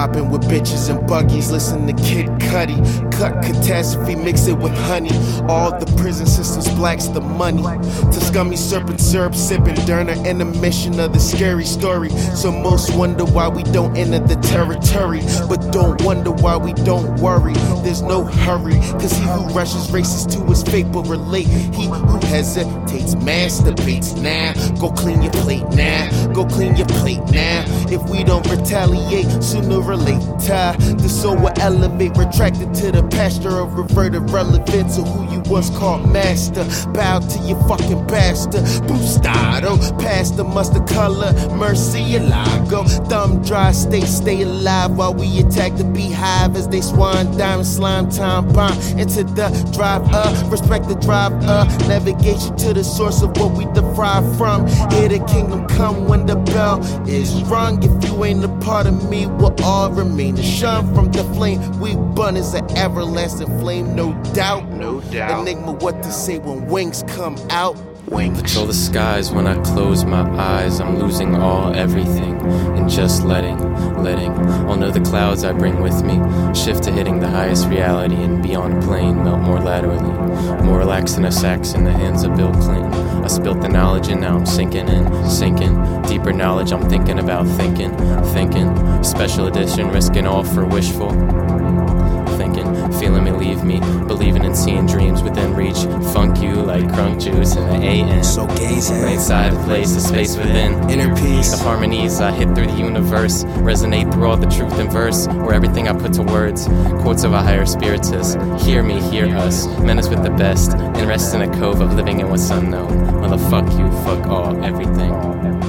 Bopping with bitches and buggies, listen to Kid Cudi. Cut catastrophe, mix it with honey. All the prison systems blacks the money. To scummy serpent syrup sipping Durner in the mission of the scary story. So most wonder why we don't enter the territory. But don't wonder why we don't worry. There's no hurry, cause he who rushes races to his fate will relate. He who hesitates masturbates now. Go clean your plate now. Go clean your plate now. If we don't retaliate, sooner or later, the soul will elevate, retracted to the pasture of reverted relevance of who you once called master. Bow to your fucking bastard. Bustado, past the mustard color, mercy alago. Thumb dry, stay, stay alive while we attack the beehive as they swan diamond slime time bomb into the drive up. Respect the drive up, navigation to the source of what we derive from. Hear the kingdom come when the bell is rung. If you ain't a part of me, we'll all remain to shun from the flame. We burn is an everlasting flame, no doubt. No doubt. Enigma, what to say when wings come out. Wings. Patrol the skies when I close my eyes. I'm losing all, everything, and just letting, letting all know the clouds I bring with me. Shift to hitting the highest reality and be on a plane, melt more laterally. More relaxed than a sax in the hands of Bill Clinton. I spilt the knowledge and now I'm sinking in, sinking. Deeper knowledge I'm thinking about thinking, thinking. Special edition, risking all for wishful You like crunk juice in the AM. So gaze Right side of place, the space within. inner peace. The harmonies I hit through the universe resonate through all the truth in verse, where everything I put to words. Quotes of a higher spiritus. Hear me, hear us. Menace with the best, and rest in a cove of living in what's unknown. Motherfuck you, fuck all, everything.